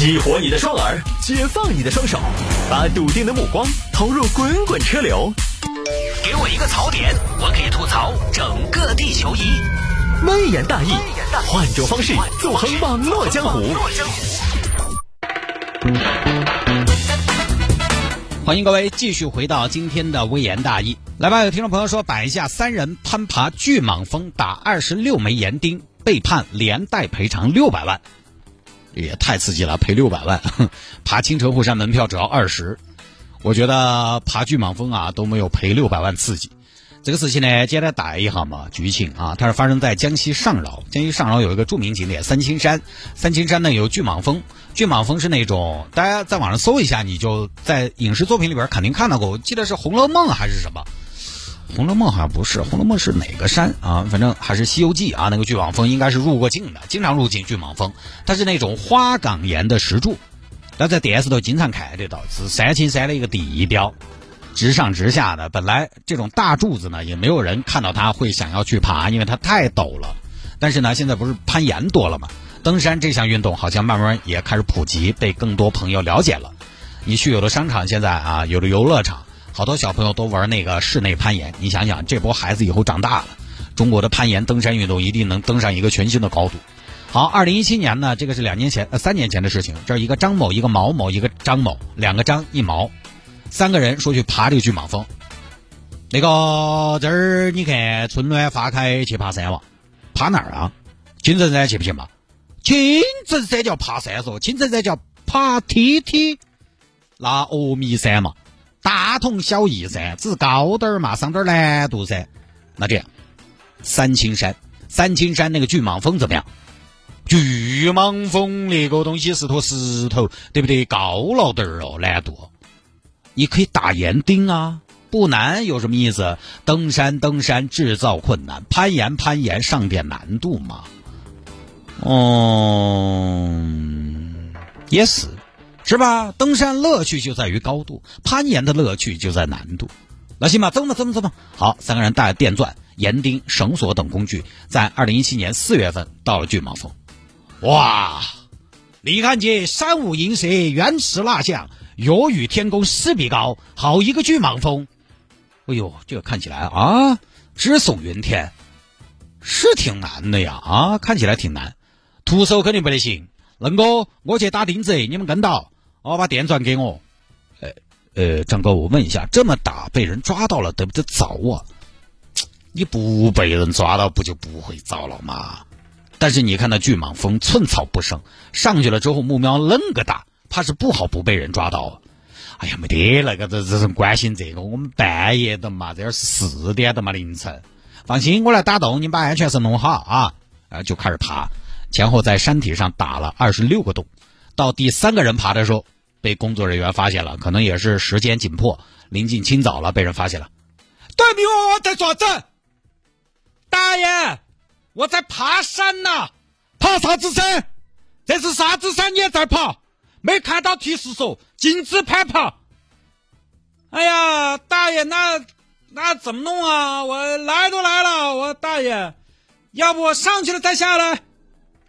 激活你的双耳，解放你的双手，把笃定的目光投入滚滚车流。给我一个槽点，我可以吐槽整个地球仪。微言大义，换种方式纵横网络江湖。欢迎各位继续回到今天的微言大义。来吧，有听众朋友说，摆下三人攀爬巨蟒峰，打二十六枚岩钉，被判连带赔偿六百万。也太刺激了，赔六百万！爬青城护山门票只要二十，我觉得爬巨蟒峰啊都没有赔六百万刺激。这个事情呢，简单打一下嘛，剧情啊，它是发生在江西上饶。江西上饶有一个著名景点三清山，三清山呢有巨蟒峰，巨蟒峰是那种大家在网上搜一下，你就在影视作品里边肯定看到过，我记得是《红楼梦》还是什么。《红楼梦》好像不是，《红楼梦》是哪个山啊？反正还是《西游记》啊。那个巨蟒峰应该是入过境的，经常入境巨蟒峰。它是那种花岗岩的石柱，那在电视头经常看得到，是三清山的一个地标，直上直下的。本来这种大柱子呢，也没有人看到它会想要去爬，因为它太陡了。但是呢，现在不是攀岩多了嘛，登山这项运动好像慢慢也开始普及，被更多朋友了解了。你去有的商场现在啊，有的游乐场。好多小朋友都玩那个室内攀岩，你想想，这波孩子以后长大了，中国的攀岩登山运动一定能登上一个全新的高度。好，二零一七年呢，这个是两年前呃三年前的事情，这一个张某，一个毛某，一个张某，两个张一毛，三个人说去爬这个巨蟒峰。那个这儿你看春暖花开去爬山了？爬哪儿啊？青城山去不去嘛？青城山叫爬山嗦，青城山叫爬梯梯，那阿弥山嘛。大同小异噻，只是高点儿嘛，上点儿难度噻。那这样，三清山，三清山那个巨蟒峰怎么样？巨蟒峰那个东西是坨石头，对不对？高了点儿哦，难度。你可以打岩钉啊，不难，有什么意思？登山登山制造困难，攀岩攀岩上点难度嘛。哦，也是。是吧？登山乐趣就在于高度，攀岩的乐趣就在难度。那行吧，走吧，走吧，走吧。好，三个人带电钻、岩钉、绳索等工具，在二零一七年四月份到了巨蟒峰。哇！你看这山舞银蛇，原驰蜡像？月与天公试比高，好一个巨蟒峰！哎呦，这个看起来啊，直耸云天，是挺难的呀啊，看起来挺难，徒手肯定不得行。恁哥，我去打钉子，你们跟到。哦，把电钻给我。呃呃，张哥，我问一下，这么打被人抓到了，得不得遭啊？你不被人抓到，不就不会遭了吗？但是你看那巨蟒峰，寸草不生，上去了之后目标恁个大，怕是不好不被人抓到。哎呀，没得那个这这人关心这个，我们半夜的嘛，这是四点的嘛凌晨。放心，我来打洞，你把安全绳弄好啊。啊，就开始爬，前后在山体上打了二十六个洞。到第三个人爬的时候，被工作人员发现了，可能也是时间紧迫，临近清早了，被人发现了。对面我在爪子？大爷，我在爬山呢。爬啥子山？这是啥子山？你也在爬？没看到提示说禁止攀爬。哎呀，大爷，那那怎么弄啊？我来都来了，我大爷，要不我上去了再下来？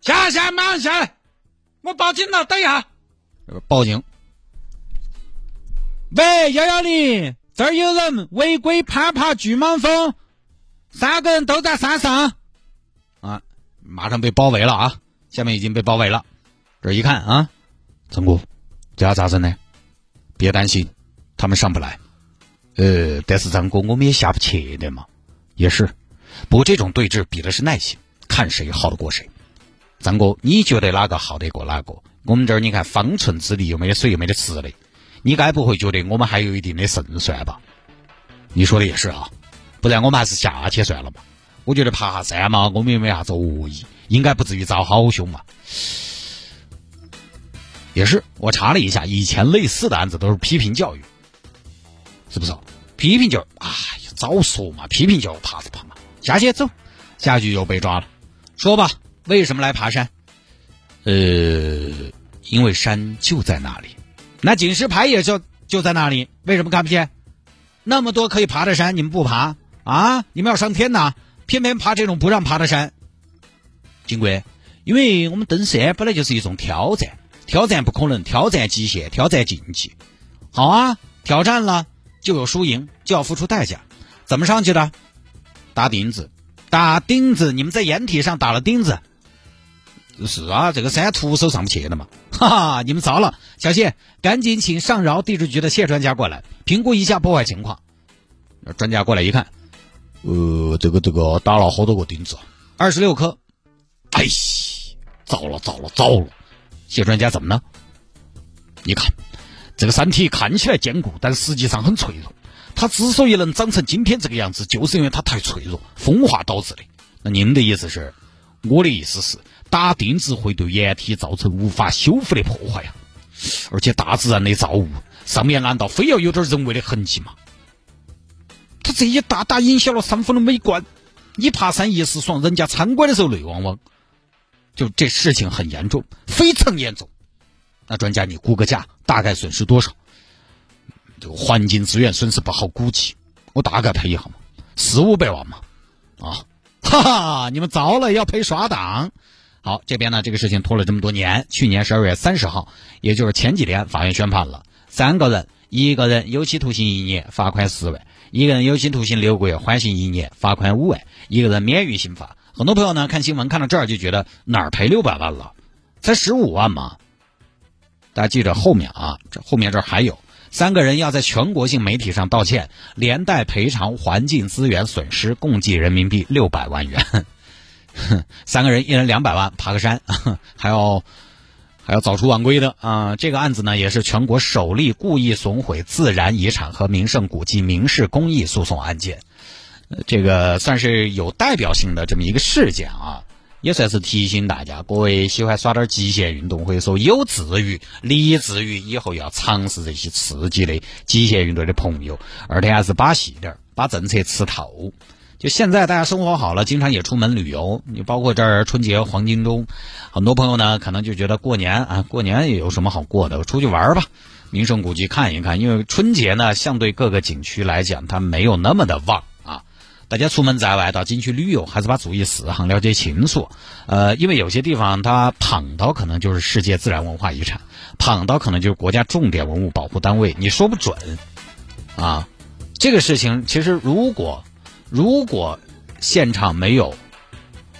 下下马上下来。我报警了，等一下。报警。喂，幺幺零，这儿有人违规攀爬巨蟒峰，三个人都在山上。啊，马上被包围了啊！下面已经被包围了。这一看啊，陈哥，这要咋整呢？别担心，他们上不来。呃，但是张哥，我们也下不去的嘛。也是，不过这种对峙比的是耐心，看谁耗得过谁。张哥，你觉得哪个耗得过哪个？我们这儿你看方寸之地又没得水又没得吃的，你该不会觉得我们还有一定的胜算吧？你说的也是啊，不然我们还是下去算了嘛。我觉得爬下山嘛，我们也没啥子恶意，应该不至于遭好凶嘛。也是，我查了一下，以前类似的案子都是批评教育，是不是？批评教育，哎呀，早说嘛，批评教育爬是怕嘛，下去走，下去又被抓了，说吧。为什么来爬山？呃，因为山就在那里。那警示牌也就就在那里，为什么看不见？那么多可以爬的山，你们不爬啊？你们要上天呐？偏偏爬这种不让爬的山。警官，因为我们登山本来就是一种挑战，挑战不可能，挑战极限，挑战竞技。好啊，挑战了就有输赢，就要付出代价。怎么上去的？打钉子，打钉子！你们在掩体上打了钉子。是啊，这个山徒手上不去的嘛。哈哈，你们糟了，小谢，赶紧请上饶地质局的谢专家过来评估一下破坏情况。专家过来一看，呃，这个这个打了好多个钉子，二十六颗。哎，糟了糟了糟了！谢专家怎么呢？你看，这个山体看起来坚固，但实际上很脆弱。它之所以能长成今天这个样子，就是因为它太脆弱，风化导致的。那您的意思是？我的意思是，打钉子会对岩体造成无法修复的破坏呀。而且大自然的造物上面难道非要有点人为的痕迹吗？他这一大大影响了山峰的美观。你爬山一时爽，人家参观的时候泪汪汪。就这事情很严重，非常严重。那专家，你估个价，大概损失多少？这个环境资源损失不好估计，我大概赔一下嘛，四五百万嘛，啊，哈哈，你们糟了，要赔刷档。好，这边呢，这个事情拖了这么多年，去年十二月三十号，也就是前几天，法院宣判了，三个人，一个人有期徒刑一年，罚款十万；一个人有期徒刑六个月，缓刑一年，罚款五万；一个人免于刑罚。很多朋友呢看新闻看到这儿就觉得哪儿赔六百万了，才十五万嘛。大家记着后面啊，这后面这还有三个人要在全国性媒体上道歉，连带赔偿环境资源损失，共计人民币六百万元。三个人一人两百万，爬个山 还要还要早出晚归的啊！这个案子呢也是全国首例故意损毁自然遗产和名胜古迹民事公益诉讼案件。这个算是有代表性的这么一个事件啊，也算是提醒大家，各位喜欢耍点极限运动或者说有志于立志于以后要尝试这些刺激的极限运动的朋友，二天还是把细点儿，把政策吃透。就现在大家生活好了，经常也出门旅游，你包括这儿春节黄金周，很多朋友呢可能就觉得过年啊，过年也有什么好过的，出去玩吧，名胜古迹看一看，因为春节呢相对各个景区来讲，它没有那么的旺啊。大家出门在外到景区旅游，还是把注意事项了解清楚。呃，因为有些地方它碰到可能就是世界自然文化遗产，碰到可能就是国家重点文物保护单位，你说不准。啊，这个事情其实如果如果现场没有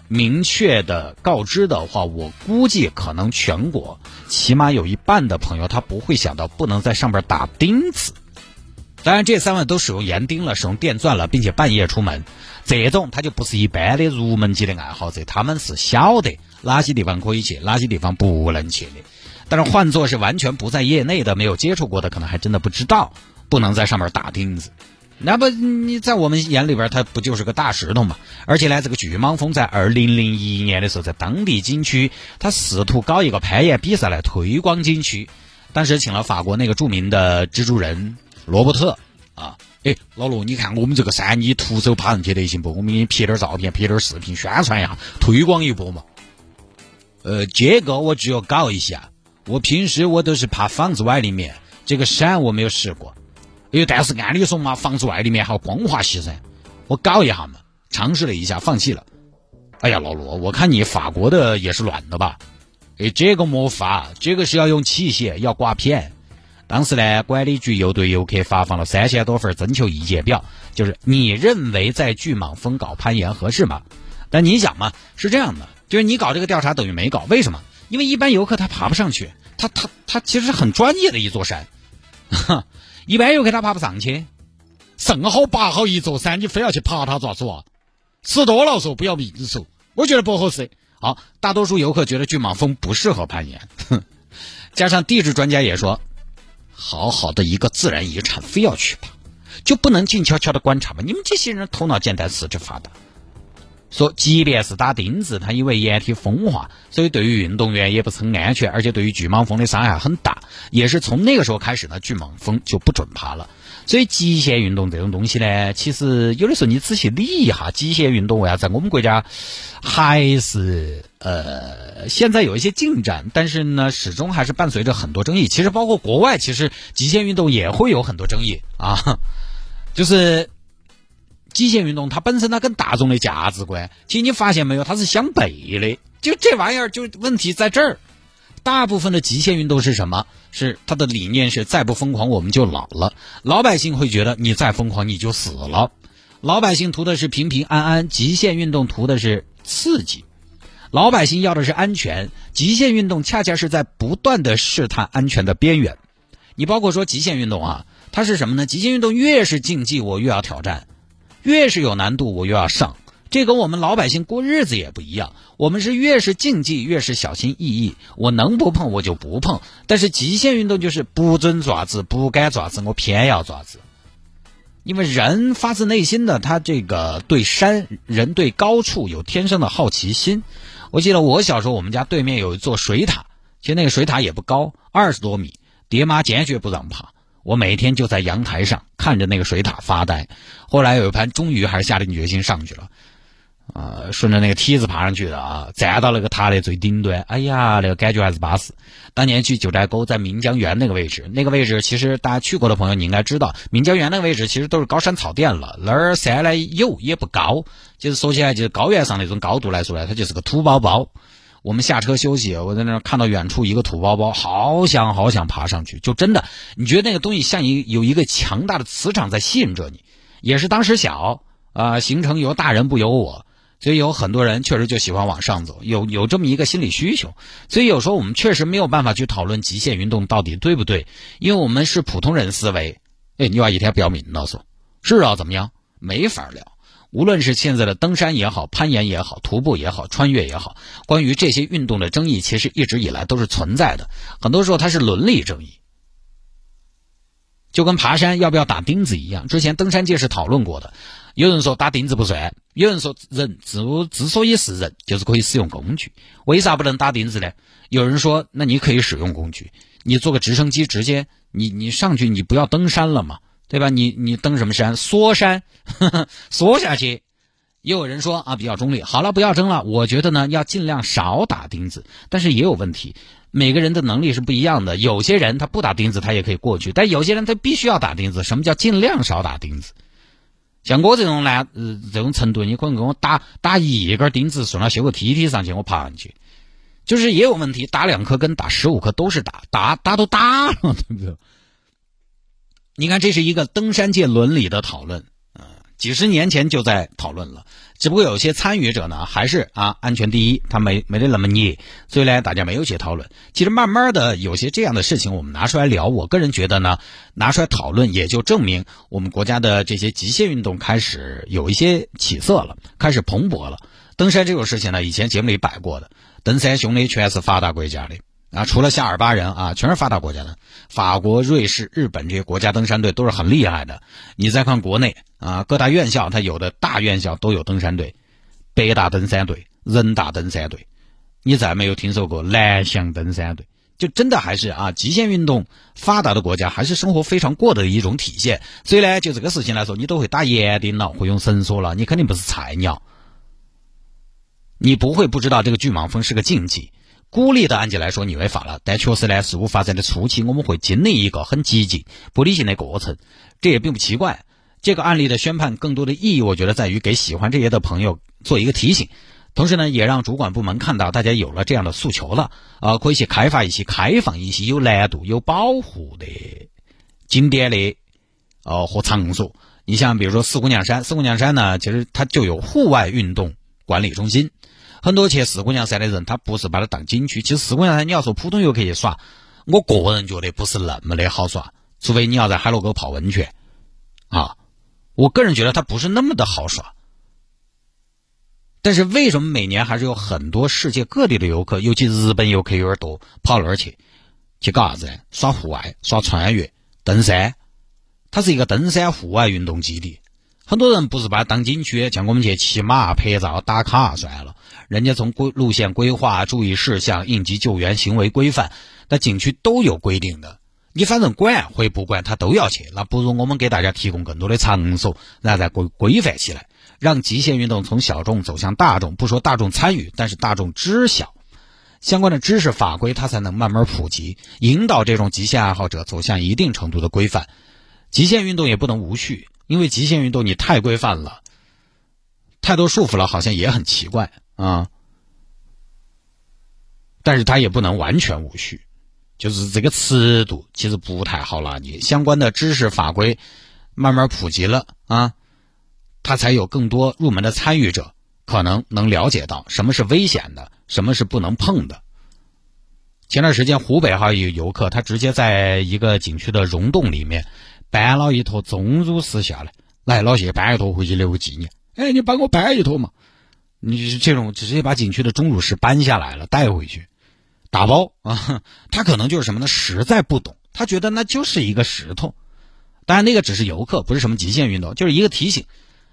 明确的告知的话，我估计可能全国起码有一半的朋友他不会想到不能在上边打钉子。当然，这三位都使用岩钉了，使用电钻了，并且半夜出门，这种他就不是一般的入门级的爱好者，他们是晓得哪些地方可以去，哪些地方不能去的。但是换做是完全不在业内的、没有接触过的，可能还真的不知道不能在上面打钉子。那不你在我们眼里边，它不就是个大石头嘛？而且呢，这个巨蟒峰在二零零一年的时候，在当地景区，他试图搞一个攀岩比赛来推广景区，当时请了法国那个著名的蜘蛛人。罗伯特，啊，哎，老罗，你看我们这个山，你徒手爬上去得行不？我们给你拍点照片，拍点视频，宣传一下，推广一波嘛。呃，这个我只有搞一下。我平时我都是爬房子外里面，这个山我没有试过。哎，但是按理说嘛，房子外里面还光滑些噻。我搞一下嘛，尝试了一下，放弃了。哎呀，老罗，我看你法国的也是软的吧？哎，这个没法，这个是要用器械，要挂片。当时呢，管理局又对游客发放了三千多份征求意见表，就是你认为在巨蟒峰搞攀岩合适吗？但你想嘛，是这样的，就是你搞这个调查等于没搞，为什么？因为一般游客他爬不上去，他他他其实很专业的一座山，哈 一般游客他爬不上去，正好八好一座山，你非要去爬它咋子啊？吃多了说不要命受，我觉得不合适。好，大多数游客觉得巨蟒峰不适合攀岩，加上地质专家也说。好好的一个自然遗产，非要去爬，就不能静悄悄的观察吗？你们这些人头脑简单，四肢发达。说，即便是打钉子，它因为岩体风化，所以对于运动员也不是很安全，而且对于巨蟒峰的伤害很大。也是从那个时候开始呢，巨蟒峰就不准爬了。所以极限运动这种东西呢，其实有的时候你仔细理一下，极限运动为啥在我们国家还是呃现在有一些进展，但是呢，始终还是伴随着很多争议。其实包括国外，其实极限运动也会有很多争议啊。就是极限运动它本身它跟大众的价值观，其实你发现没有，它是相悖的。就这玩意儿，就问题在这儿。大部分的极限运动是什么？是它的理念是再不疯狂我们就老了。老百姓会觉得你再疯狂你就死了。老百姓图的是平平安安，极限运动图的是刺激。老百姓要的是安全，极限运动恰恰是在不断的试探安全的边缘。你包括说极限运动啊，它是什么呢？极限运动越是竞技，我越要挑战；越是有难度，我越要上。这跟我们老百姓过日子也不一样，我们是越是竞技越是小心翼翼，我能不碰我就不碰。但是极限运动就是不准爪子，不该爪子，我偏要爪子。因为人发自内心的，他这个对山、人对高处有天生的好奇心。我记得我小时候，我们家对面有一座水塔，其实那个水塔也不高，二十多米，爹妈坚决不让爬。我每天就在阳台上看着那个水塔发呆。后来有一盘，终于还是下定决心上去了。啊，顺着那个梯子爬上去的啊，站到那个塔的最顶端，哎呀，那个感觉还是巴适。当年去九寨沟，在岷江源那个位置，那个位置其实大家去过的朋友你应该知道，岷江源那个位置其实都是高山草甸了，那儿山呢有也不高，就是说起来就是高原上那种高度来说呢，它就是个土包包。我们下车休息，我在那儿看到远处一个土包包，好想好想爬上去，就真的，你觉得那个东西像一有一个强大的磁场在吸引着你，也是当时小啊，行程由大人不由我。所以有很多人确实就喜欢往上走，有有这么一个心理需求。所以有时候我们确实没有办法去讨论极限运动到底对不对，因为我们是普通人思维。哎，你要一天不要命，告诉是啊，怎么样？没法聊。无论是现在的登山也好，攀岩也好，徒步也好，穿越也好，关于这些运动的争议，其实一直以来都是存在的。很多时候它是伦理争议，就跟爬山要不要打钉子一样。之前登山界是讨论过的。有人说打钉子不算，有人说人之之所以是人，就是可以使用工具，为啥不能打钉子呢？有人说，那你可以使用工具，你坐个直升机直接，你你上去，你不要登山了嘛，对吧？你你登什么山？缩山，缩下去。也有人说啊，比较中立，好了，不要争了。我觉得呢，要尽量少打钉子，但是也有问题，每个人的能力是不一样的，有些人他不打钉子他也可以过去，但有些人他必须要打钉子。什么叫尽量少打钉子？像我这种呢，呃，这种程度，你可能给我打打一根钉子，顺了修个梯梯上去，我爬上去，就是也有问题。打两颗跟打十五颗都是打，打打都打了，对不对？你看，这是一个登山界伦理的讨论。几十年前就在讨论了，只不过有些参与者呢，还是啊安全第一，他没没得那么腻，所以呢大家没有去讨论。其实慢慢的有些这样的事情，我们拿出来聊，我个人觉得呢，拿出来讨论也就证明我们国家的这些极限运动开始有一些起色了，开始蓬勃了。登山这种事情呢，以前节目里摆过的，登山兄弟全是发达国家的。啊，除了夏尔巴人啊，全是发达国家的，法国、瑞士、日本这些国家登山队都是很厉害的。你再看国内啊，各大院校，它有的大院校都有登山队，北大登山队、人大登山队。你再没有听说过南翔登山队，就真的还是啊，极限运动发达的国家，还是生活非常过的一种体现。所以呢，就这个事情来说，你都会打岩钉了，会用绳索了，你肯定不是菜鸟，你不会不知道这个巨蟒峰是个禁忌。孤立的案件来说，你违法了，但确实呢，事物发展的初期，我们会经历一个很激进、不理性的过程，这也并不奇怪。这个案例的宣判，更多的意义，我觉得在于给喜欢这些的朋友做一个提醒，同时呢，也让主管部门看到大家有了这样的诉求了，啊，可以去开发一些、开放一些有难度、有保护的景点的，哦和场所。你像比如说四姑娘山，四姑娘山呢，其实它就有户外运动管理中心。很多去四姑娘山的人，他不是把它当景区。其实四姑娘山，你要说普通游客去耍，我个人觉得不是那么的好耍，除非你要在海螺沟泡温泉，啊，我个人觉得它不是那么的好耍。但是为什么每年还是有很多世界各地的游客，尤其日本游客有点多，跑那儿去，去干啥子呢？耍户外、耍穿越、登山，它是一个登山户外运动基地。很多人不是把它当景区，像我们去骑马、拍照、打卡算了。人家从规路线规划、注意事项、应急救援、行为规范，那景区都有规定的。你反正管或不管，他都要去。那不如我们给大家提供更多的场所，然后再规规范起来，让极限运动从小众走向大众。不说大众参与，但是大众知晓相关的知识法规，它才能慢慢普及，引导这种极限爱好者走向一定程度的规范。极限运动也不能无序。因为极限运动你太规范了，太多束缚了，好像也很奇怪啊。但是它也不能完全无序，就是这个尺度其实不太好拿捏。相关的知识法规慢慢普及了啊，它才有更多入门的参与者可能能了解到什么是危险的，什么是不能碰的。前段时间湖北哈有游客，他直接在一个景区的溶洞里面搬了一坨钟乳石下来，来老谢搬一坨回去留个纪念。哎，你帮我搬一坨嘛？你这种直接把景区的钟乳石搬下来了带回去，打包啊？他可能就是什么呢？实在不懂，他觉得那就是一个石头。当然那个只是游客，不是什么极限运动，就是一个提醒。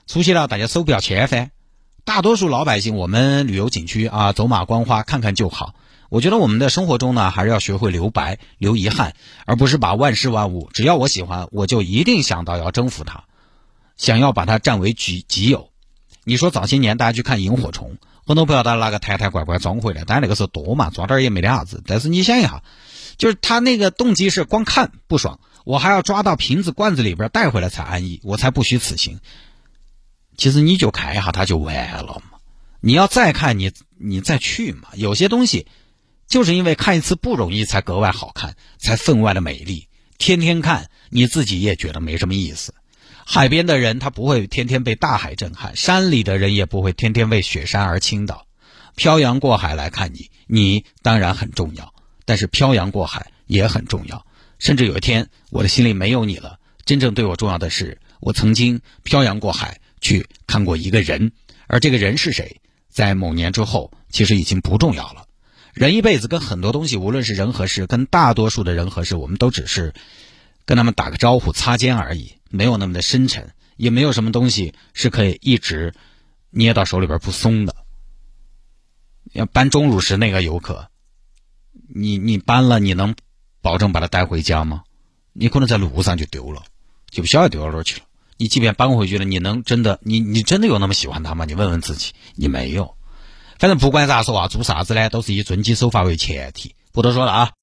出去了，大家手不要牵翻。大多数老百姓，我们旅游景区啊，走马观花看看就好。我觉得我们的生活中呢，还是要学会留白、留遗憾，而不是把万事万物只要我喜欢，我就一定想到要征服它，想要把它占为己己有。你说早些年大家去看萤火虫，很多朋友他拿个抬抬拐拐装回来，但那个时候多嘛，抓点也没得啥子。但是你想一下，就是他那个动机是光看不爽，我还要抓到瓶子罐子里边带回来才安逸，我才不虚此行。其实你就看一下，它就完了嘛。你要再看，你你再去嘛。有些东西。就是因为看一次不容易，才格外好看，才分外的美丽。天天看，你自己也觉得没什么意思。海边的人他不会天天被大海震撼，山里的人也不会天天为雪山而倾倒。漂洋过海来看你，你当然很重要，但是漂洋过海也很重要。甚至有一天，我的心里没有你了。真正对我重要的是，我曾经漂洋过海去看过一个人，而这个人是谁，在某年之后，其实已经不重要了。人一辈子跟很多东西，无论是人和事，跟大多数的人和事，我们都只是跟他们打个招呼、擦肩而已，没有那么的深沉，也没有什么东西是可以一直捏到手里边不松的。要搬钟乳石那个游客，你你搬了，你能保证把他带回家吗？你可能在路上就丢了，就不晓得丢到哪儿去了。你即便搬回去了，你能真的你你真的有那么喜欢他吗？你问问自己，你没有。反正不管咋说啊，做啥子呢，都是以遵纪守法为前提。不多说了啊。